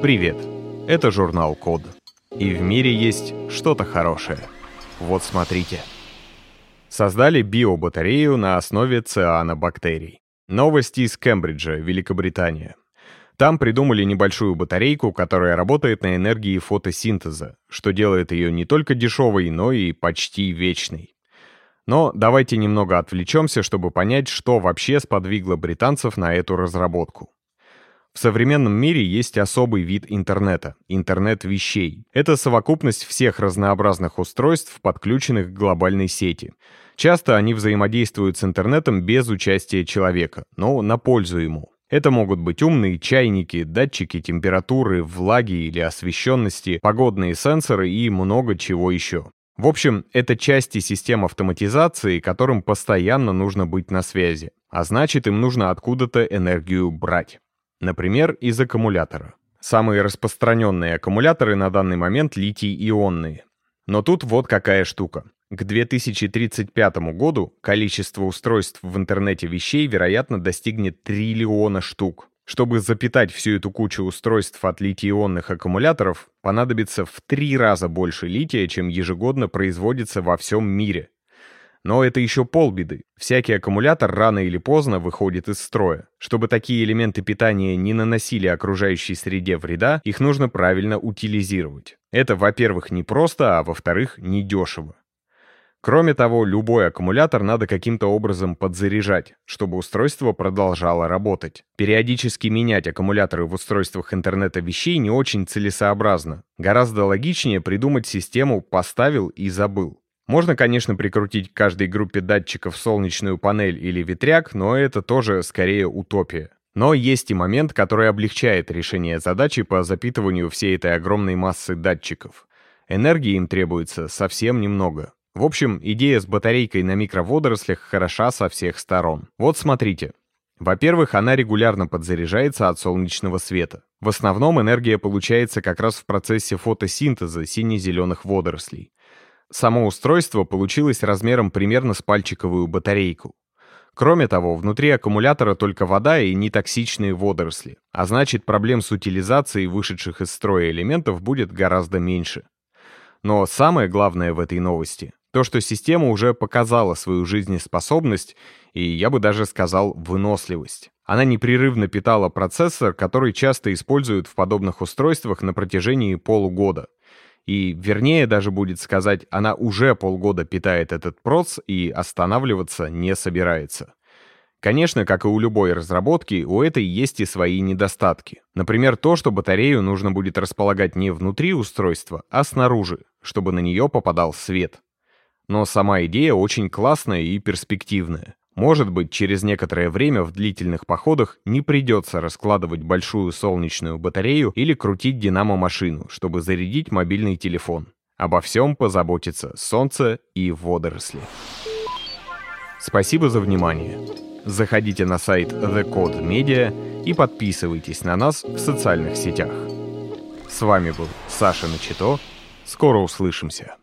Привет! Это журнал Код. И в мире есть что-то хорошее. Вот смотрите. Создали биобатарею на основе цианобактерий. Новости из Кембриджа, Великобритания. Там придумали небольшую батарейку, которая работает на энергии фотосинтеза, что делает ее не только дешевой, но и почти вечной. Но давайте немного отвлечемся, чтобы понять, что вообще сподвигло британцев на эту разработку. В современном мире есть особый вид интернета — интернет вещей. Это совокупность всех разнообразных устройств, подключенных к глобальной сети. Часто они взаимодействуют с интернетом без участия человека, но на пользу ему. Это могут быть умные чайники, датчики температуры, влаги или освещенности, погодные сенсоры и много чего еще. В общем, это части систем автоматизации, которым постоянно нужно быть на связи, а значит им нужно откуда-то энергию брать. Например, из аккумулятора. Самые распространенные аккумуляторы на данный момент литий-ионные. Но тут вот какая штука. К 2035 году количество устройств в интернете вещей, вероятно, достигнет триллиона штук. Чтобы запитать всю эту кучу устройств от литий-ионных аккумуляторов, понадобится в три раза больше лития, чем ежегодно производится во всем мире. Но это еще полбеды. Всякий аккумулятор рано или поздно выходит из строя. Чтобы такие элементы питания не наносили окружающей среде вреда, их нужно правильно утилизировать. Это, во-первых, не просто, а во-вторых, недешево. Кроме того, любой аккумулятор надо каким-то образом подзаряжать, чтобы устройство продолжало работать. Периодически менять аккумуляторы в устройствах интернета вещей не очень целесообразно. Гораздо логичнее придумать систему «поставил и забыл». Можно, конечно, прикрутить к каждой группе датчиков солнечную панель или ветряк, но это тоже скорее утопия. Но есть и момент, который облегчает решение задачи по запитыванию всей этой огромной массы датчиков. Энергии им требуется совсем немного. В общем, идея с батарейкой на микроводорослях хороша со всех сторон. Вот смотрите. Во-первых, она регулярно подзаряжается от солнечного света. В основном энергия получается как раз в процессе фотосинтеза сине-зеленых водорослей. Само устройство получилось размером примерно с пальчиковую батарейку. Кроме того, внутри аккумулятора только вода и нетоксичные водоросли, а значит проблем с утилизацией вышедших из строя элементов будет гораздо меньше. Но самое главное в этой новости — то, что система уже показала свою жизнеспособность и, я бы даже сказал, выносливость. Она непрерывно питала процессор, который часто используют в подобных устройствах на протяжении полугода. И вернее даже будет сказать, она уже полгода питает этот проц и останавливаться не собирается. Конечно, как и у любой разработки, у этой есть и свои недостатки. Например, то, что батарею нужно будет располагать не внутри устройства, а снаружи, чтобы на нее попадал свет. Но сама идея очень классная и перспективная. Может быть, через некоторое время в длительных походах не придется раскладывать большую солнечную батарею или крутить динамо-машину, чтобы зарядить мобильный телефон. Обо всем позаботится солнце и водоросли. Спасибо за внимание. Заходите на сайт The Code Media и подписывайтесь на нас в социальных сетях. С вами был Саша Начито. Скоро услышимся.